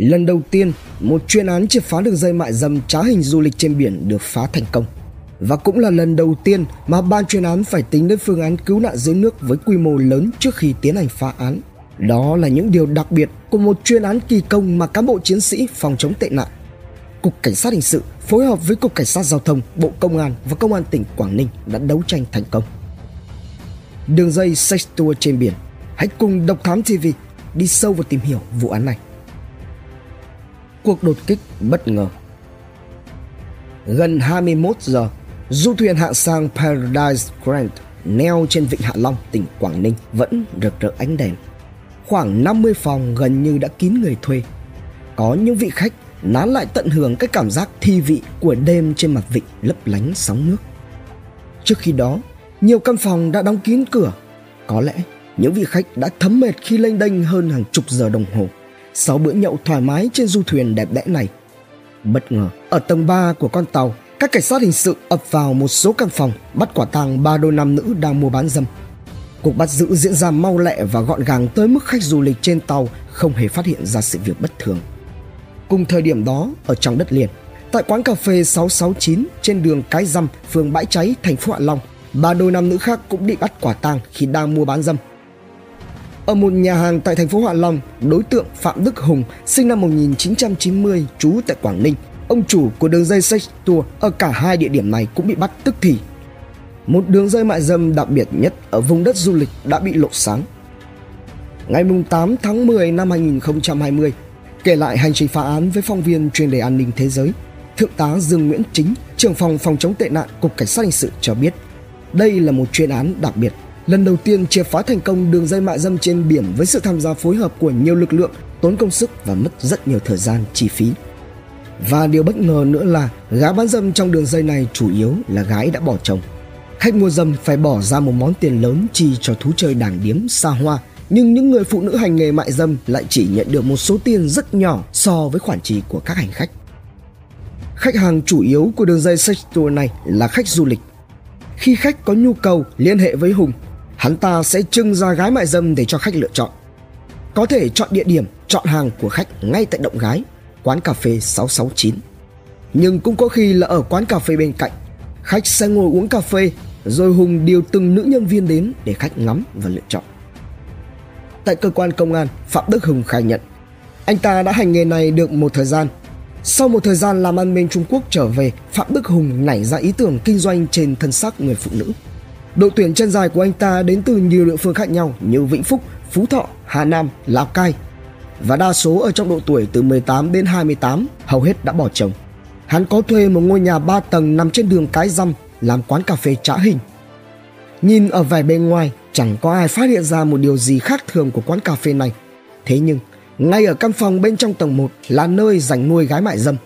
Lần đầu tiên, một chuyên án triệt phá đường dây mại dâm trá hình du lịch trên biển được phá thành công. Và cũng là lần đầu tiên mà ban chuyên án phải tính đến phương án cứu nạn dưới nước với quy mô lớn trước khi tiến hành phá án. Đó là những điều đặc biệt của một chuyên án kỳ công mà cán bộ chiến sĩ phòng chống tệ nạn. Cục Cảnh sát Hình sự phối hợp với Cục Cảnh sát Giao thông, Bộ Công an và Công an tỉnh Quảng Ninh đã đấu tranh thành công. Đường dây sex tour trên biển Hãy cùng Độc Thám TV đi sâu vào tìm hiểu vụ án này. Cuộc đột kích bất ngờ Gần 21 giờ, du thuyền hạng sang Paradise Grand neo trên vịnh Hạ Long, tỉnh Quảng Ninh vẫn rực rỡ ánh đèn. Khoảng 50 phòng gần như đã kín người thuê. Có những vị khách nán lại tận hưởng cái cảm giác thi vị của đêm trên mặt vịnh lấp lánh sóng nước. Trước khi đó, nhiều căn phòng đã đóng kín cửa. Có lẽ những vị khách đã thấm mệt khi lênh đênh hơn hàng chục giờ đồng hồ sáu bữa nhậu thoải mái trên du thuyền đẹp đẽ này. Bất ngờ, ở tầng 3 của con tàu, các cảnh sát hình sự ập vào một số căn phòng bắt quả tang ba đôi nam nữ đang mua bán dâm. Cuộc bắt giữ diễn ra mau lẹ và gọn gàng tới mức khách du lịch trên tàu không hề phát hiện ra sự việc bất thường. Cùng thời điểm đó, ở trong đất liền, tại quán cà phê 669 trên đường Cái Dăm, phường Bãi Cháy, thành phố Hạ Long, ba đôi nam nữ khác cũng bị bắt quả tang khi đang mua bán dâm. Ở một nhà hàng tại thành phố Hạ Long, đối tượng Phạm Đức Hùng, sinh năm 1990, trú tại Quảng Ninh, ông chủ của đường dây sex tour ở cả hai địa điểm này cũng bị bắt tức thì. Một đường dây mại dâm đặc biệt nhất ở vùng đất du lịch đã bị lộ sáng. Ngày 8 tháng 10 năm 2020, kể lại hành trình phá án với phóng viên chuyên đề an ninh thế giới, Thượng tá Dương Nguyễn Chính, trưởng phòng phòng chống tệ nạn Cục Cảnh sát Hình sự cho biết, đây là một chuyên án đặc biệt lần đầu tiên triệt phá thành công đường dây mại dâm trên biển với sự tham gia phối hợp của nhiều lực lượng, tốn công sức và mất rất nhiều thời gian, chi phí. Và điều bất ngờ nữa là gái bán dâm trong đường dây này chủ yếu là gái đã bỏ chồng. Khách mua dâm phải bỏ ra một món tiền lớn chi cho thú chơi đảng điếm xa hoa, nhưng những người phụ nữ hành nghề mại dâm lại chỉ nhận được một số tiền rất nhỏ so với khoản chi của các hành khách. Khách hàng chủ yếu của đường dây sex tour này là khách du lịch. Khi khách có nhu cầu liên hệ với Hùng hắn ta sẽ trưng ra gái mại dâm để cho khách lựa chọn. Có thể chọn địa điểm, chọn hàng của khách ngay tại động gái, quán cà phê 669. Nhưng cũng có khi là ở quán cà phê bên cạnh, khách sẽ ngồi uống cà phê rồi Hùng điều từng nữ nhân viên đến để khách ngắm và lựa chọn. Tại cơ quan công an, Phạm Đức Hùng khai nhận anh ta đã hành nghề này được một thời gian. Sau một thời gian làm ăn bên Trung Quốc trở về, Phạm Đức Hùng nảy ra ý tưởng kinh doanh trên thân xác người phụ nữ. Đội tuyển chân dài của anh ta đến từ nhiều địa phương khác nhau như Vĩnh Phúc, Phú Thọ, Hà Nam, Lào Cai và đa số ở trong độ tuổi từ 18 đến 28 hầu hết đã bỏ chồng. Hắn có thuê một ngôi nhà 3 tầng nằm trên đường Cái Răm làm quán cà phê trá hình. Nhìn ở vẻ bên ngoài chẳng có ai phát hiện ra một điều gì khác thường của quán cà phê này. Thế nhưng ngay ở căn phòng bên trong tầng 1 là nơi dành nuôi gái mại dâm.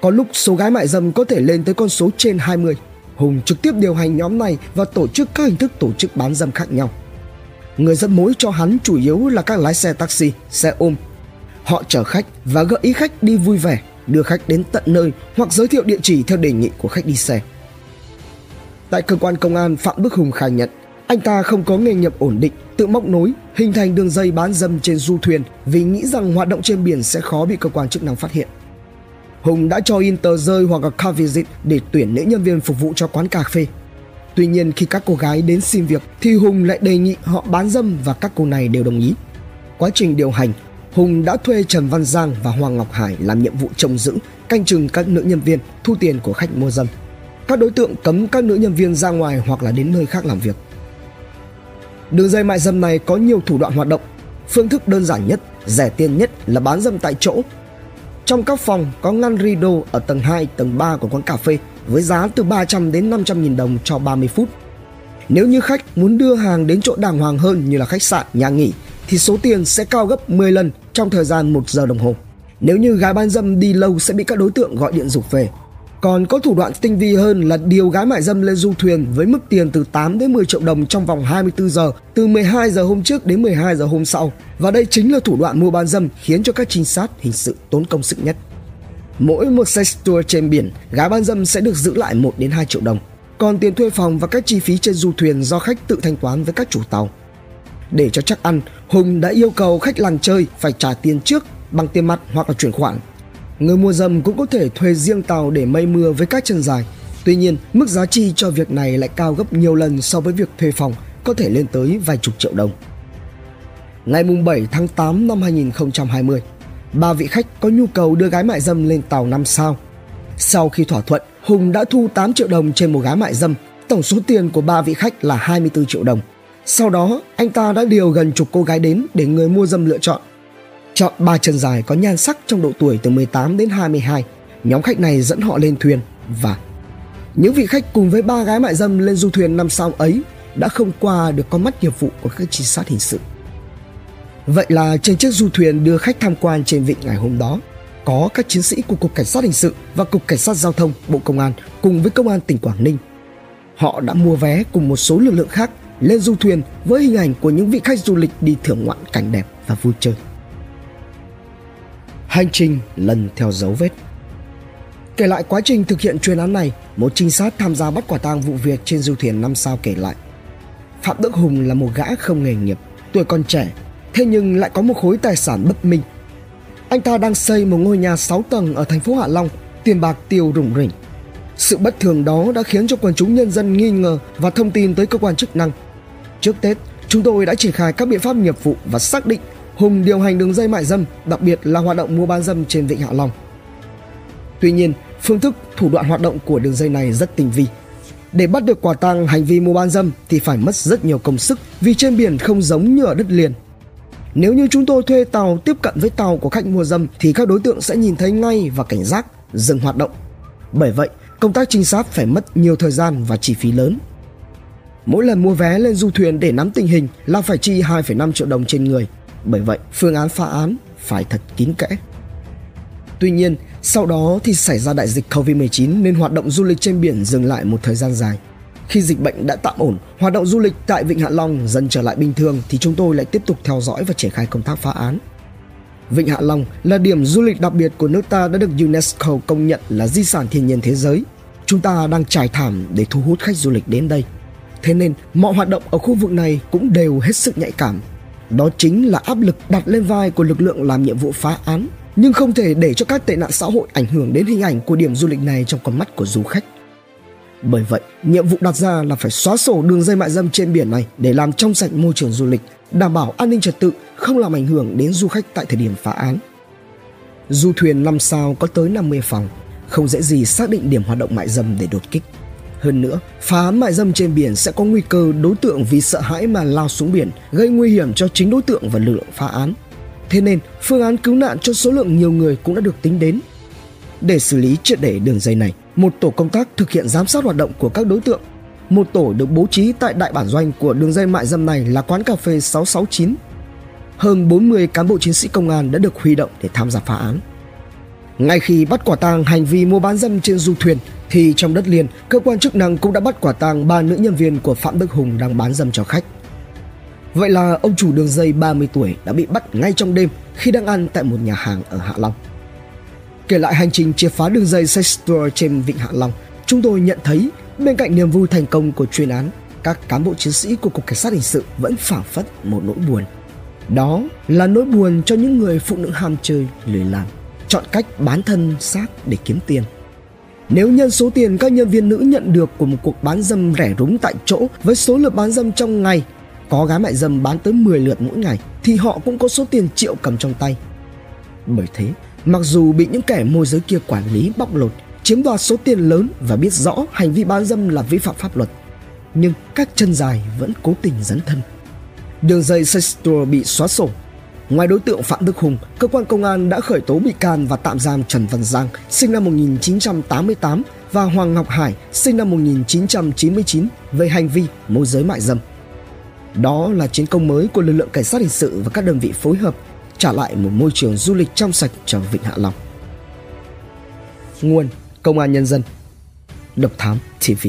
Có lúc số gái mại dâm có thể lên tới con số trên 20. Hùng trực tiếp điều hành nhóm này và tổ chức các hình thức tổ chức bán dâm khác nhau. Người dẫn mối cho hắn chủ yếu là các lái xe taxi, xe ôm. Họ chở khách và gợi ý khách đi vui vẻ, đưa khách đến tận nơi hoặc giới thiệu địa chỉ theo đề nghị của khách đi xe. Tại cơ quan công an, Phạm Đức Hùng khai nhận anh ta không có nghề nghiệp ổn định, tự móc nối, hình thành đường dây bán dâm trên du thuyền vì nghĩ rằng hoạt động trên biển sẽ khó bị cơ quan chức năng phát hiện. Hùng đã cho in tờ rơi hoặc là car visit để tuyển nữ nhân viên phục vụ cho quán cà phê. Tuy nhiên khi các cô gái đến xin việc thì Hùng lại đề nghị họ bán dâm và các cô này đều đồng ý. Quá trình điều hành, Hùng đã thuê Trần Văn Giang và Hoàng Ngọc Hải làm nhiệm vụ trông giữ, canh chừng các nữ nhân viên, thu tiền của khách mua dâm. Các đối tượng cấm các nữ nhân viên ra ngoài hoặc là đến nơi khác làm việc. Đường dây mại dâm này có nhiều thủ đoạn hoạt động. Phương thức đơn giản nhất, rẻ tiền nhất là bán dâm tại chỗ trong các phòng có ngăn rido ở tầng 2, tầng 3 của quán cà phê với giá từ 300 đến 500 nghìn đồng cho 30 phút. Nếu như khách muốn đưa hàng đến chỗ đàng hoàng hơn như là khách sạn, nhà nghỉ thì số tiền sẽ cao gấp 10 lần trong thời gian 1 giờ đồng hồ. Nếu như gái bán dâm đi lâu sẽ bị các đối tượng gọi điện dục về còn có thủ đoạn tinh vi hơn là điều gái mại dâm lên du thuyền với mức tiền từ 8 đến 10 triệu đồng trong vòng 24 giờ, từ 12 giờ hôm trước đến 12 giờ hôm sau. Và đây chính là thủ đoạn mua bán dâm khiến cho các trinh sát hình sự tốn công sức nhất. Mỗi một sex tour trên biển, gái bán dâm sẽ được giữ lại 1 đến 2 triệu đồng. Còn tiền thuê phòng và các chi phí trên du thuyền do khách tự thanh toán với các chủ tàu. Để cho chắc ăn, Hùng đã yêu cầu khách làng chơi phải trả tiền trước bằng tiền mặt hoặc là chuyển khoản. Người mua dâm cũng có thể thuê riêng tàu để mây mưa với các chân dài. Tuy nhiên, mức giá chi cho việc này lại cao gấp nhiều lần so với việc thuê phòng, có thể lên tới vài chục triệu đồng. Ngày 7 tháng 8 năm 2020, ba vị khách có nhu cầu đưa gái mại dâm lên tàu 5 sao. Sau khi thỏa thuận, Hùng đã thu 8 triệu đồng trên một gái mại dâm, tổng số tiền của ba vị khách là 24 triệu đồng. Sau đó, anh ta đã điều gần chục cô gái đến để người mua dâm lựa chọn. Chọn ba chân dài có nhan sắc trong độ tuổi từ 18 đến 22. Nhóm khách này dẫn họ lên thuyền và những vị khách cùng với ba gái mại dâm lên du thuyền năm sao ấy đã không qua được con mắt nghiệp vụ của các trinh sát hình sự. Vậy là trên chiếc du thuyền đưa khách tham quan trên vịnh ngày hôm đó, có các chiến sĩ của Cục Cảnh sát Hình sự và Cục Cảnh sát Giao thông, Bộ Công an cùng với Công an tỉnh Quảng Ninh. Họ đã mua vé cùng một số lực lượng khác lên du thuyền với hình ảnh của những vị khách du lịch đi thưởng ngoạn cảnh đẹp và vui chơi. Hành trình lần theo dấu vết Kể lại quá trình thực hiện chuyên án này, một trinh sát tham gia bắt quả tang vụ việc trên du thuyền năm sao kể lại. Phạm Đức Hùng là một gã không nghề nghiệp, tuổi còn trẻ, thế nhưng lại có một khối tài sản bất minh. Anh ta đang xây một ngôi nhà 6 tầng ở thành phố Hạ Long, tiền bạc tiêu rủng rỉnh. Sự bất thường đó đã khiến cho quần chúng nhân dân nghi ngờ và thông tin tới cơ quan chức năng. Trước Tết, chúng tôi đã triển khai các biện pháp nghiệp vụ và xác định Hùng điều hành đường dây mại dâm, đặc biệt là hoạt động mua bán dâm trên Vịnh Hạ Long. Tuy nhiên, phương thức, thủ đoạn hoạt động của đường dây này rất tinh vi. Để bắt được quả tang hành vi mua bán dâm thì phải mất rất nhiều công sức vì trên biển không giống như ở đất liền. Nếu như chúng tôi thuê tàu tiếp cận với tàu của khách mua dâm thì các đối tượng sẽ nhìn thấy ngay và cảnh giác, dừng hoạt động. Bởi vậy, công tác trinh sát phải mất nhiều thời gian và chi phí lớn. Mỗi lần mua vé lên du thuyền để nắm tình hình là phải chi 2,5 triệu đồng trên người. Bởi vậy, phương án phá án phải thật kín kẽ. Tuy nhiên, sau đó thì xảy ra đại dịch Covid-19 nên hoạt động du lịch trên biển dừng lại một thời gian dài. Khi dịch bệnh đã tạm ổn, hoạt động du lịch tại Vịnh Hạ Long dần trở lại bình thường thì chúng tôi lại tiếp tục theo dõi và triển khai công tác phá án. Vịnh Hạ Long là điểm du lịch đặc biệt của nước ta đã được UNESCO công nhận là di sản thiên nhiên thế giới. Chúng ta đang trải thảm để thu hút khách du lịch đến đây. Thế nên mọi hoạt động ở khu vực này cũng đều hết sức nhạy cảm. Đó chính là áp lực đặt lên vai của lực lượng làm nhiệm vụ phá án, nhưng không thể để cho các tệ nạn xã hội ảnh hưởng đến hình ảnh của điểm du lịch này trong con mắt của du khách. Bởi vậy, nhiệm vụ đặt ra là phải xóa sổ đường dây mại dâm trên biển này để làm trong sạch môi trường du lịch, đảm bảo an ninh trật tự, không làm ảnh hưởng đến du khách tại thời điểm phá án. Du thuyền 5 sao có tới 50 phòng, không dễ gì xác định điểm hoạt động mại dâm để đột kích. Hơn nữa, phá án mại dâm trên biển sẽ có nguy cơ đối tượng vì sợ hãi mà lao xuống biển, gây nguy hiểm cho chính đối tượng và lực lượng phá án. Thế nên, phương án cứu nạn cho số lượng nhiều người cũng đã được tính đến. Để xử lý triệt để đường dây này, một tổ công tác thực hiện giám sát hoạt động của các đối tượng. Một tổ được bố trí tại đại bản doanh của đường dây mại dâm này là quán cà phê 669. Hơn 40 cán bộ chiến sĩ công an đã được huy động để tham gia phá án. Ngay khi bắt quả tang hành vi mua bán dâm trên du thuyền thì trong đất liền, cơ quan chức năng cũng đã bắt quả tang ba nữ nhân viên của Phạm Đức Hùng đang bán dâm cho khách. Vậy là ông chủ đường dây 30 tuổi đã bị bắt ngay trong đêm khi đang ăn tại một nhà hàng ở Hạ Long. Kể lại hành trình triệt phá đường dây sex tour trên Vịnh Hạ Long, chúng tôi nhận thấy bên cạnh niềm vui thành công của chuyên án, các cán bộ chiến sĩ của Cục Cảnh sát Hình sự vẫn phảng phất một nỗi buồn. Đó là nỗi buồn cho những người phụ nữ ham chơi, lười làm, chọn cách bán thân xác để kiếm tiền. Nếu nhân số tiền các nhân viên nữ nhận được của một cuộc bán dâm rẻ rúng tại chỗ với số lượt bán dâm trong ngày có gái mại dâm bán tới 10 lượt mỗi ngày thì họ cũng có số tiền triệu cầm trong tay. Bởi thế, mặc dù bị những kẻ môi giới kia quản lý bóc lột, chiếm đoạt số tiền lớn và biết rõ hành vi bán dâm là vi phạm pháp luật, nhưng các chân dài vẫn cố tình dấn thân. Đường dây sex tour bị xóa sổ. Ngoài đối tượng Phạm Đức Hùng, cơ quan công an đã khởi tố bị can và tạm giam Trần Văn Giang, sinh năm 1988 và Hoàng Ngọc Hải, sinh năm 1999 về hành vi môi giới mại dâm. Đó là chiến công mới của lực lượng cảnh sát hình sự và các đơn vị phối hợp trả lại một môi trường du lịch trong sạch cho Vịnh Hạ Long. Nguồn Công an Nhân dân Độc Thám TV